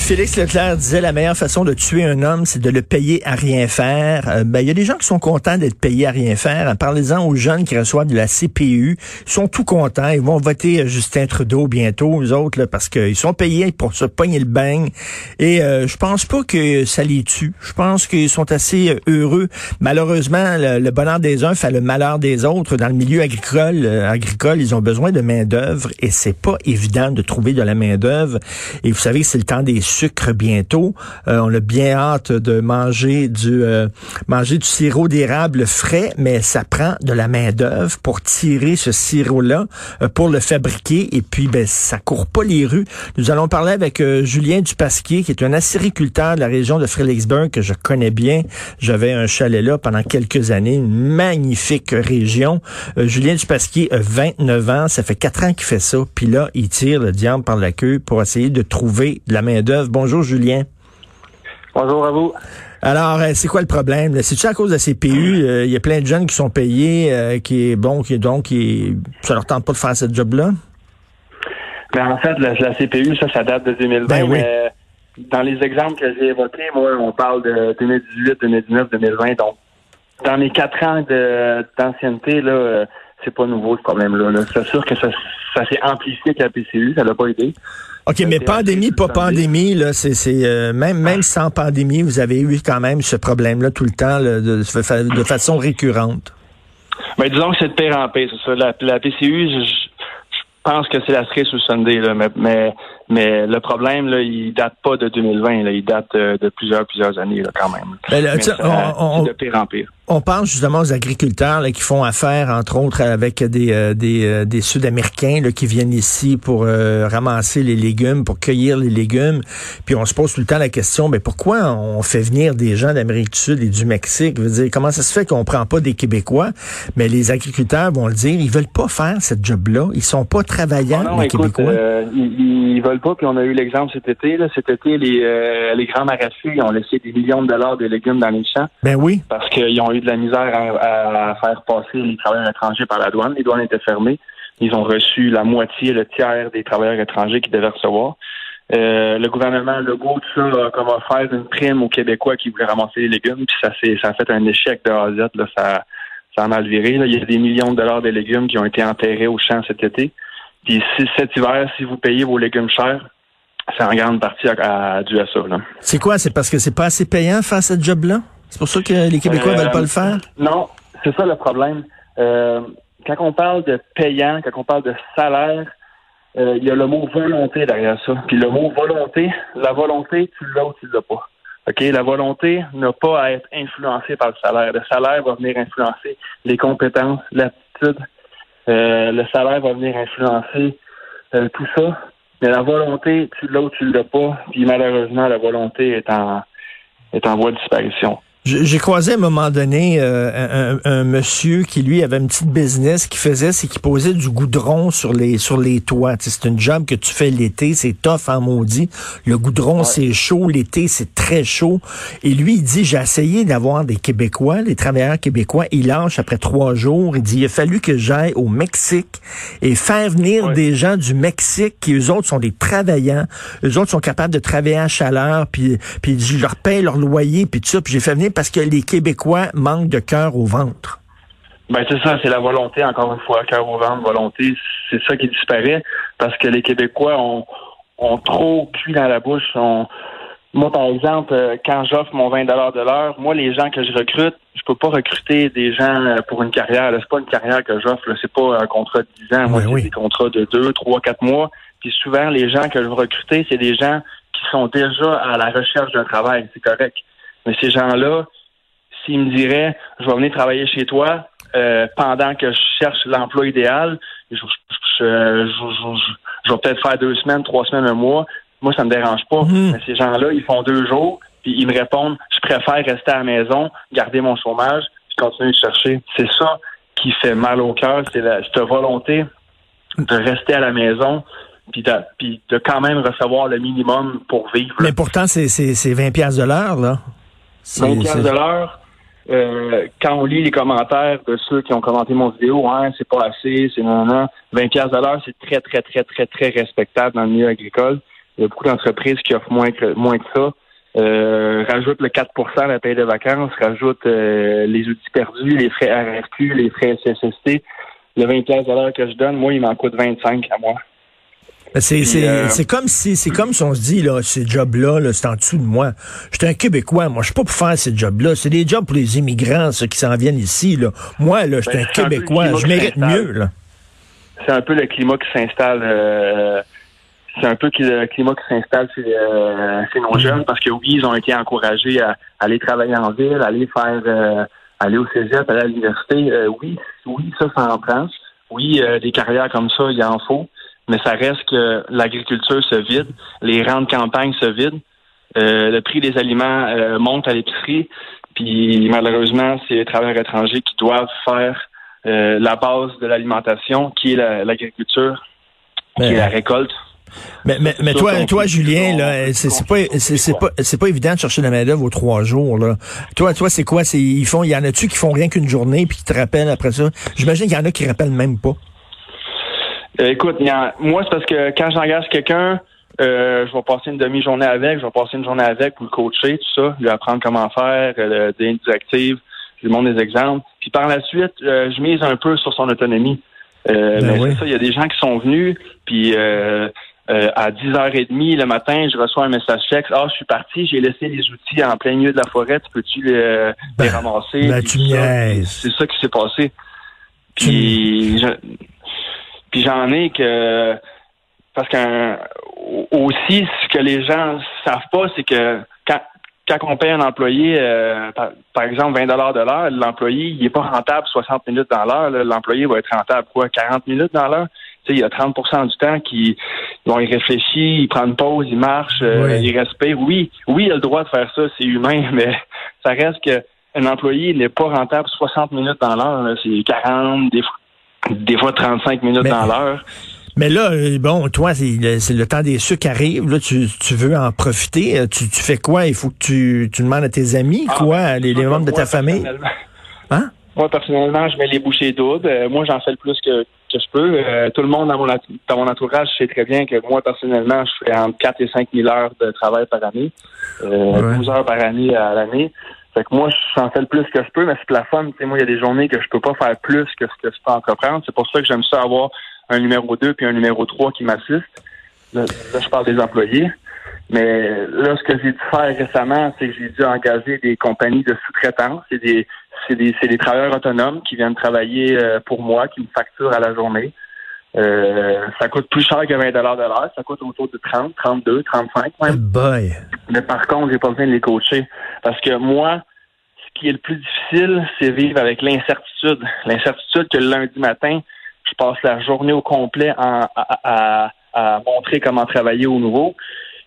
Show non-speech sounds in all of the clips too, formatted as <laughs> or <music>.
Félix Leclerc disait la meilleure façon de tuer un homme, c'est de le payer à rien faire. Euh, ben, il y a des gens qui sont contents d'être payés à rien faire. Parlez-en aux jeunes qui reçoivent de la CPU. Ils sont tout contents. Ils vont voter Justin Trudeau bientôt, aux autres, là, parce qu'ils sont payés pour se pogner le bain. Et euh, je pense pas que ça les tue. Je pense qu'ils sont assez euh, heureux. Malheureusement, le, bonheur des uns fait le malheur des autres. Dans le milieu agricole, agricole, ils ont besoin de main d'œuvre et c'est pas évident de trouver de la main d'œuvre. Et vous savez, c'est le temps des sucre bientôt. Euh, on a bien hâte de manger du euh, manger du sirop d'érable frais, mais ça prend de la main d'œuvre pour tirer ce sirop-là, euh, pour le fabriquer. Et puis, ben, ça court pas les rues. Nous allons parler avec Julien Dupasquier, qui est un acériculteur de la région de Fredericksburg que je connais bien. J'avais un chalet là pendant quelques années, une magnifique région. Julien Dupasquier a 29 ans, ça fait quatre ans qu'il fait ça. Puis là, il tire le diable par la queue pour essayer de trouver de la main d'œuvre Bonjour, Julien. Bonjour à vous. Alors, euh, c'est quoi le problème? C'est-tu à cause de ces PU? Euh, il y a plein de jeunes qui sont payés, euh, qui est bon, qui est donc, qui ça leur tente pas de faire ce job-là? Ben, en fait, la, CPU, ça, ça date de 2020. Ben mais dans les exemples que j'ai évoqués, moi, on parle de 2018, 2019, 2020. Donc, dans mes quatre ans d'ancienneté, là, c'est pas nouveau ce problème-là. C'est sûr que ça, ça s'est amplifié avec la PCU, ça l'a pas aidé. OK, mais pandémie, pas pandémie, là, c'est, c'est euh, même, même sans pandémie, vous avez eu quand même ce problème-là tout le temps, de, de, façon récurrente. Mais ben, disons que c'est de pire en pire, c'est ça. La, la PCU, je, pense que c'est la cerise ou Sunday, là, mais, mais, mais, le problème, là, il date pas de 2020, là, il date euh, de plusieurs, plusieurs années là, quand même. Ben, mais de pire en pire. On pense justement aux agriculteurs là, qui font affaire, entre autres, avec des, euh, des, euh, des Sud-Américains qui viennent ici pour euh, ramasser les légumes, pour cueillir les légumes. Puis on se pose tout le temps la question, mais pourquoi on fait venir des gens d'Amérique du Sud et du Mexique? Je veux dire, comment ça se fait qu'on prend pas des Québécois? Mais les agriculteurs vont le dire, ils veulent pas faire cette job-là. Ils sont pas travaillants, ah les Québécois. ils, ils, veulent pas, puis on a eu l'exemple cet été. Là. Cet été, les, les grands maraîchers ont laissé des millions de dollars de légumes dans les champs. Ben oui. Parce qu'ils ont eu de la misère à, faire passer les travailleurs étrangers par la douane. Les douanes étaient fermées. Ils ont reçu la moitié, le tiers des travailleurs étrangers qu'ils devaient recevoir. Euh, le gouvernement Legault, tout ça, a comme offert une prime aux Québécois qui voulaient ramasser les légumes, puis ça, ça a fait un échec de A à. Là, ça, ça a mal viré. Il y a des millions de dollars de légumes qui ont été enterrés au champ cet été. Puis cet hiver, si vous payez vos légumes chers, c'est en grande partie à, dû à ça. C'est quoi? C'est parce que c'est pas assez payant faire ce job-là? C'est pour ça que les Québécois ne veulent pas le faire? Euh, non, c'est ça le problème. Euh, quand on parle de payant, quand on parle de salaire, euh, il y a le mot volonté derrière ça. Puis le mot volonté, la volonté, tu l'as ou tu l'as pas. OK? La volonté n'a pas à être influencée par le salaire. Le salaire va venir influencer les compétences, l'attitude. le salaire va venir influencer tout ça. Mais la volonté, tu l'as ou tu l'as pas. Puis malheureusement, la volonté est en, est en voie de disparition. J'ai croisé à un moment donné euh, un, monsieur qui lui avait une petite business qui faisait, c'est qu'il posait du goudron sur les sur les toits. C'est une job que tu fais l'été, c'est tough en maudit. Le goudron c'est chaud, l'été c'est très chaud. Et lui il dit j'ai essayé d'avoir des Québécois, les travailleurs québécois, il lâche après trois jours. Il dit il a fallu que j'aille au Mexique et faire venir des gens du Mexique qui eux autres sont des travaillants, eux autres sont capables de travailler à chaleur, puis puis je leur paye leur loyer puis tout ça, puis j'ai fait venir parce que les Québécois manquent de cœur au ventre. Ben c'est ça, c'est la volonté, encore une fois, cœur au ventre, volonté, c'est ça qui disparaît, parce que les Québécois ont, ont trop cuit dans la bouche. Moi, par exemple, euh, quand j'offre mon 20 de l'heure, moi, les gens que je recrute, je peux pas recruter des gens euh, pour une carrière. C'est pas une carrière que j'offre, c'est pas un contrat de 10 ans. Moi, c'est des contrats de 2, 3, 4 mois. Puis souvent, les gens que je veux recruter, c'est des gens qui sont déjà à la recherche d'un travail. C'est correct. Mais ces gens-là, s'ils me diraient, je vais venir travailler chez toi euh, pendant que je cherche l'emploi idéal, je, vais peut-être faire deux semaines, trois semaines, un mois. Moi, ça me dérange pas. Mhm. Mais ces gens-là, ils font deux jours, puis ils me répondent, je préfère rester à la maison, garder mon chômage, puis continuer de chercher. C'est ça qui fait mal au cœur, c'est cette volonté de rester à la maison, puis de, puis de quand même recevoir le minimum pour vivre. Mais pourtant, c'est 20 pièces de l'heure, là. 20 de l'heure. euh, quand on lit les commentaires de ceux qui ont commenté mon vidéo, hein, c'est pas assez, c'est non, non, 20 pièces c'est très, très, très, très, très respectable dans le milieu agricole. Il y a beaucoup d'entreprises qui offrent moins que, moins que ça. Euh, rajoute le 4 à la paie de vacances, rajoute euh, les outils perdus, les frais RFQ, les frais SSST. Le 20 pièces que je donne, moi, il m'en coûte 25 à moi. C'est euh, c'est comme si c'est comme si on se dit là ces jobs là, c'est en dessous de moi. J'étais un québécois, moi je suis pas pour faire ces jobs là, c'est des jobs pour les immigrants ceux qui s'en viennent ici là. Moi là, j'étais ben, un québécois, je mérite mieux là. C'est un peu le climat qui s'installe euh, c'est un peu le climat qui s'installe chez, euh, nos mm. jeunes parce que oui, ils ont été encouragés à, aller travailler en ville, aller faire aller au cégep, aller à l'université. oui, oui, ça ça en prend. Oui, des carrières comme ça, il en faut mais ça reste que l'agriculture se vide, les rangs de campagne se vident, euh, le prix des aliments euh, monte à l'épicerie, puis malheureusement, c'est les travailleurs étrangers qui doivent faire euh, la base de l'alimentation, qui est l'agriculture, qui est la récolte. Mais, mais, mais toi, toi, Julien, là, c'est pas, c'est pas, c'est pas évident de chercher de la main d'œuvre aux trois jours, là. Toi, toi, c'est quoi? C'est, ils font, il y en a-tu qui font rien qu'une journée puis qui te rappellent après ça? J'imagine qu'il y en a qui rappellent même pas. Euh, écoute, moi, c'est parce que quand j'engage quelqu'un, euh, je vais passer une demi-journée avec, je vais passer une journée avec pour le coacher, tout ça, lui apprendre comment faire, euh, des directives, je lui montre des exemples. Puis par la suite, euh, je mise un peu sur son autonomie. Euh, ben mais ça, il y a des gens qui sont venus, puis à 10h30 le matin, je reçois un message texte. Ah, je suis parti, j'ai laissé les outils en plein milieu de la forêt, tu peux-tu les, ben, ramasser? Ben, tu C'est ça qui s'est passé. Puis je, puis j'en ai que parce que aussi ce que les gens savent pas, c'est que quand quand on paye un employé, euh, par, exemple 20 dollars de l'heure, l'employé il est pas rentable 60 minutes dans l'heure. L'employé va être rentable quoi 40 minutes dans l'heure? Tu sais, il y a 30% du temps qui vont y réfléchir, il prend une pause, il marche, euh, il respire. Oui, oui, il a le droit de faire ça, c'est humain, <laughs> mais ça reste que un employé n'est pas rentable 60 minutes dans l'heure. C'est 40, des fois des fois 35 minutes dans l'heure. Mais là, euh, bon, toi, c'est le, temps des sucres arrive. Là, tu, veux en profiter. Euh, tu, fais quoi? Il faut que tu, tu demandes à tes amis, ah, quoi, ben, les, membres de ta famille? Hein? Moi, personnellement, je mets les bouchées doubles. Euh, moi, j'en fais le plus que, que je peux. tout le monde dans mon, dans mon entourage sait très bien que moi, personnellement, je fais entre 4 et 5 000 heures de travail par année. 12 heures par année à l'année. Fait que moi, j'en fais le plus que je peux, mais c'est la fun. moi, il y a des journées que je peux pas faire plus que ce que je peux entreprendre. C'est pour ça que j'aime ça avoir un numéro 2 puis un numéro 3 qui m'assiste. Là, je parle des employés. Mais là, ce que j'ai dû faire récemment, c'est que j'ai dû engager des compagnies de sous-traitance. C'est des, c'est des, des, travailleurs autonomes qui viennent travailler euh, pour moi, qui me facturent à la journée. Euh, ça coûte plus cher que 20 de l'heure. Ça coûte autour de 30, 32, 35 même. Boy. Mais par contre, j'ai pas besoin de les coacher. Parce que moi, ce qui est le plus difficile, c'est vivre avec l'incertitude. L'incertitude que le lundi matin, je passe la journée au complet à, montrer comment travailler au nouveau.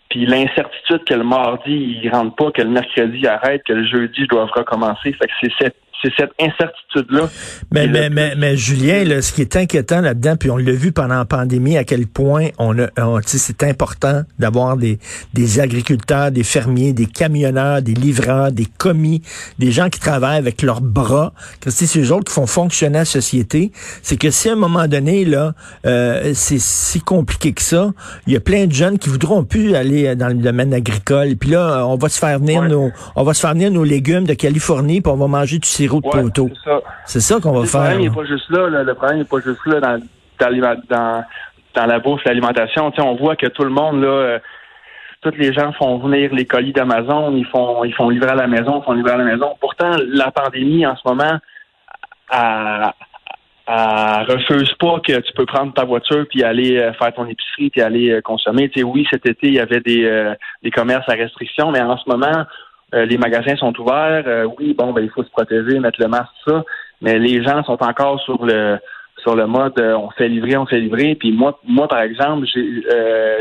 Puis l'incertitude que le mardi, il rentre pas, que le mercredi, il arrête, que le jeudi, je dois recommencer. Fait que c'est cette c'est cette incertitude-là. Mais, mais, mais, mais, Julien, là, ce qui est inquiétant là-dedans, puis on l'a vu pendant la pandémie, à quel point on a, c'est important d'avoir des, des agriculteurs, des fermiers, des camionneurs, des livreurs, des commis, des gens qui travaillent avec leurs bras. C'est ces autres qui font fonctionner la société. C'est que si à un moment donné, là, euh, c'est si compliqué que ça, il y a plein de jeunes qui voudront plus aller dans le domaine agricole. Puis là, on va se faire venir nos, on va se faire venir nos légumes de Californie, puis on va manger du sirop c'est ça, qu'on va faire. Le problème n'est pas juste là, Le problème n'est pas juste là dans, dans, dans, la bourse, l'alimentation. on voit que tout le monde, là, euh, tous les gens font venir les colis d'Amazon, ils font, ils font livrer à la maison, ils font livrer à la maison. Pourtant, la pandémie, en ce moment, elle, refuse pas que tu peux prendre ta voiture puis aller euh, faire ton épicerie puis aller euh, consommer. Tu oui, cet été, il y avait des, des commerces à restriction, mais en ce moment, euh, les magasins sont ouverts. Euh, oui, bon, ben, il faut se protéger, mettre le masque, tout ça. Mais les gens sont encore sur le sur le mode euh, on fait livrer, on fait livrer. Puis moi, moi par exemple, j'ai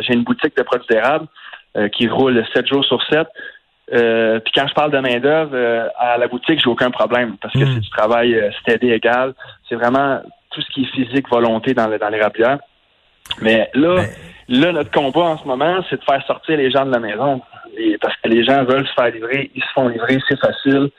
j'ai une boutique de produits d'érable qui roule 7 jours sur 7. puis quand je parle de main-d'œuvre, à la boutique, j'ai aucun problème parce que hmm. c'est du travail steady égal. C'est vraiment tout ce qui est physique, volonté dans, dans les rapières. Mais là, ben, là, notre combat en ce moment, c'est de faire sortir les gens de la maison parce que les gens veulent se faire livrer, ils se font livrer, c'est facile.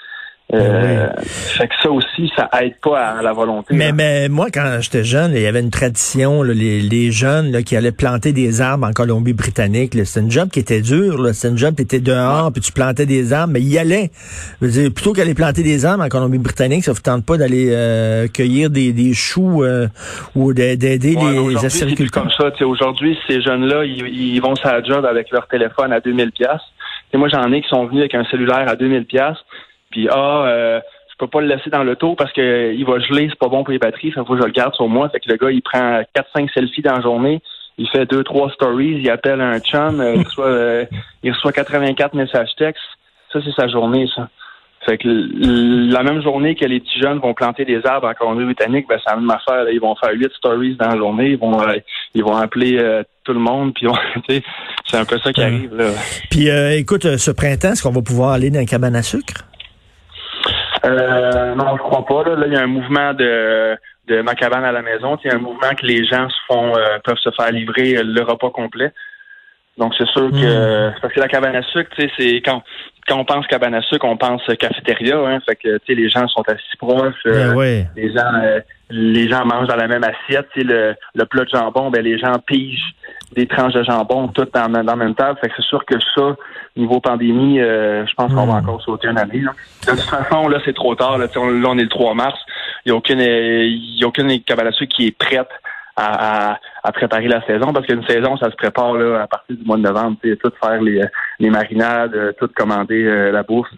Euh, Fait que ça aussi, ça aide pas à, la volonté. Mais, mais moi, quand j'étais jeune, il y avait une tradition, les, les, jeunes là, qui allaient planter des arbres en Colombie-Britannique. C'était une job qui était dure. C'était une job, tu étais dehors, puis tu plantais des arbres, mais y allait. plutôt qu'aller planter des arbres en Colombie-Britannique, ça ne vous tente pas d'aller euh, cueillir des, des choux euh, ou d'aider les agriculteurs. comme ça. Aujourd'hui, ces jeunes-là, ils, ils, vont sur la job avec leur téléphone à 2000 pièces. Moi, j'en ai qui sont venus avec un cellulaire à 2000 pièces puis ah, euh, je peux pas le laisser dans l'auto parce que euh, il va geler, c'est pas bon pour les batteries, ça faut que je le garde sur moi. Fait que le gars, il prend 4-5 selfies dans la journée, il fait deux, trois stories, il appelle un chum, euh, il, <laughs> reçoit, euh, il reçoit 84 messages textes. Ça, c'est sa journée, ça. Fait que la même journée que les petits jeunes vont planter des arbres en Colombie-Britannique, ben c'est la même affaire. Ils vont faire huit stories dans la journée, ils vont ils vont appeler tout le monde, puis <laughs> c'est un peu ça qui arrive là. Puis écoute, ce printemps, est-ce qu'on va pouvoir aller dans un cabane à sucre? Euh, non, je crois pas. Là, il y a un mouvement de de ma cabane à la maison. Il y a un mouvement que les gens se font euh, peuvent se faire livrer le repas complet. Donc c'est sûr que hmm. parce que la cabane à sucre, c'est quand quand on pense cabane à sucre, on pense cafétéria, hein. Fait que tu sais, les gens sont assis proches. Ben euh, les gens les gens mangent dans la même assiette. Tu sais, le, le plat de jambon, ben les gens pigent des tranches de jambon toutes dans, dans la même table. Fait que c'est sûr que ça, niveau pandémie, euh, je pense qu'on va hmm. encore sauter une année. Là. De toute façon, là, c'est trop tard. Là, on, on est le 3 mars. Il n'y a aucune il y a aucune qui est prête à, à, préparer la saison parce qu'une saison, ça se prépare là, à partir du mois de novembre. Tout faire les, les marinades, euh, tout commander euh, la bouffe.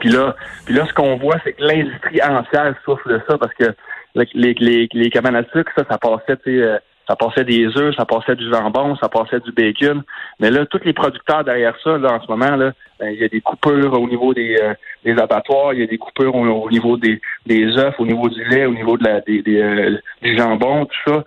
Puis là, puis là, ce qu'on voit, c'est que l'industrie entière souffre de ça parce que les, les, les cabanes ça, ça passait, tu sais, ça passait des œufs, ça passait du jambon, ça passait du bacon. Mais là, tous les producteurs derrière ça, là, en ce moment, là, ben, il y a des coupures au niveau des, euh, des abattoirs, il y a des coupures au, niveau des, des œufs, au niveau du lait, au niveau de la, des, des, euh, du jambon, tout ça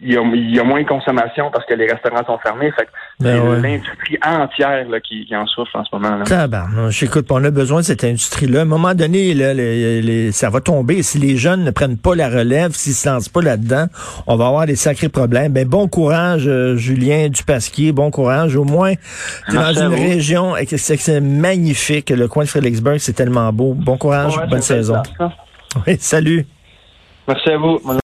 il y, a, il y, a, moins de consommation parce que les restaurants sont fermés. Fait ben c'est l'industrie entière là, qui, qui, en souffre en ce moment. Là. J'écoute, on a besoin de cette industrie-là. À un moment donné, là, les, les, ça va tomber. Si les jeunes ne prennent pas la relève, s'ils ne se lancent pas là-dedans, on va avoir des sacrés problèmes. Ben, bon courage, euh, Julien Dupasquier. Bon courage. Au moins, tu es dans une région c'est magnifique. Le coin de Fredericksburg, c'est tellement beau. Bon courage, bonne saison. Oui, salut. Merci à vous.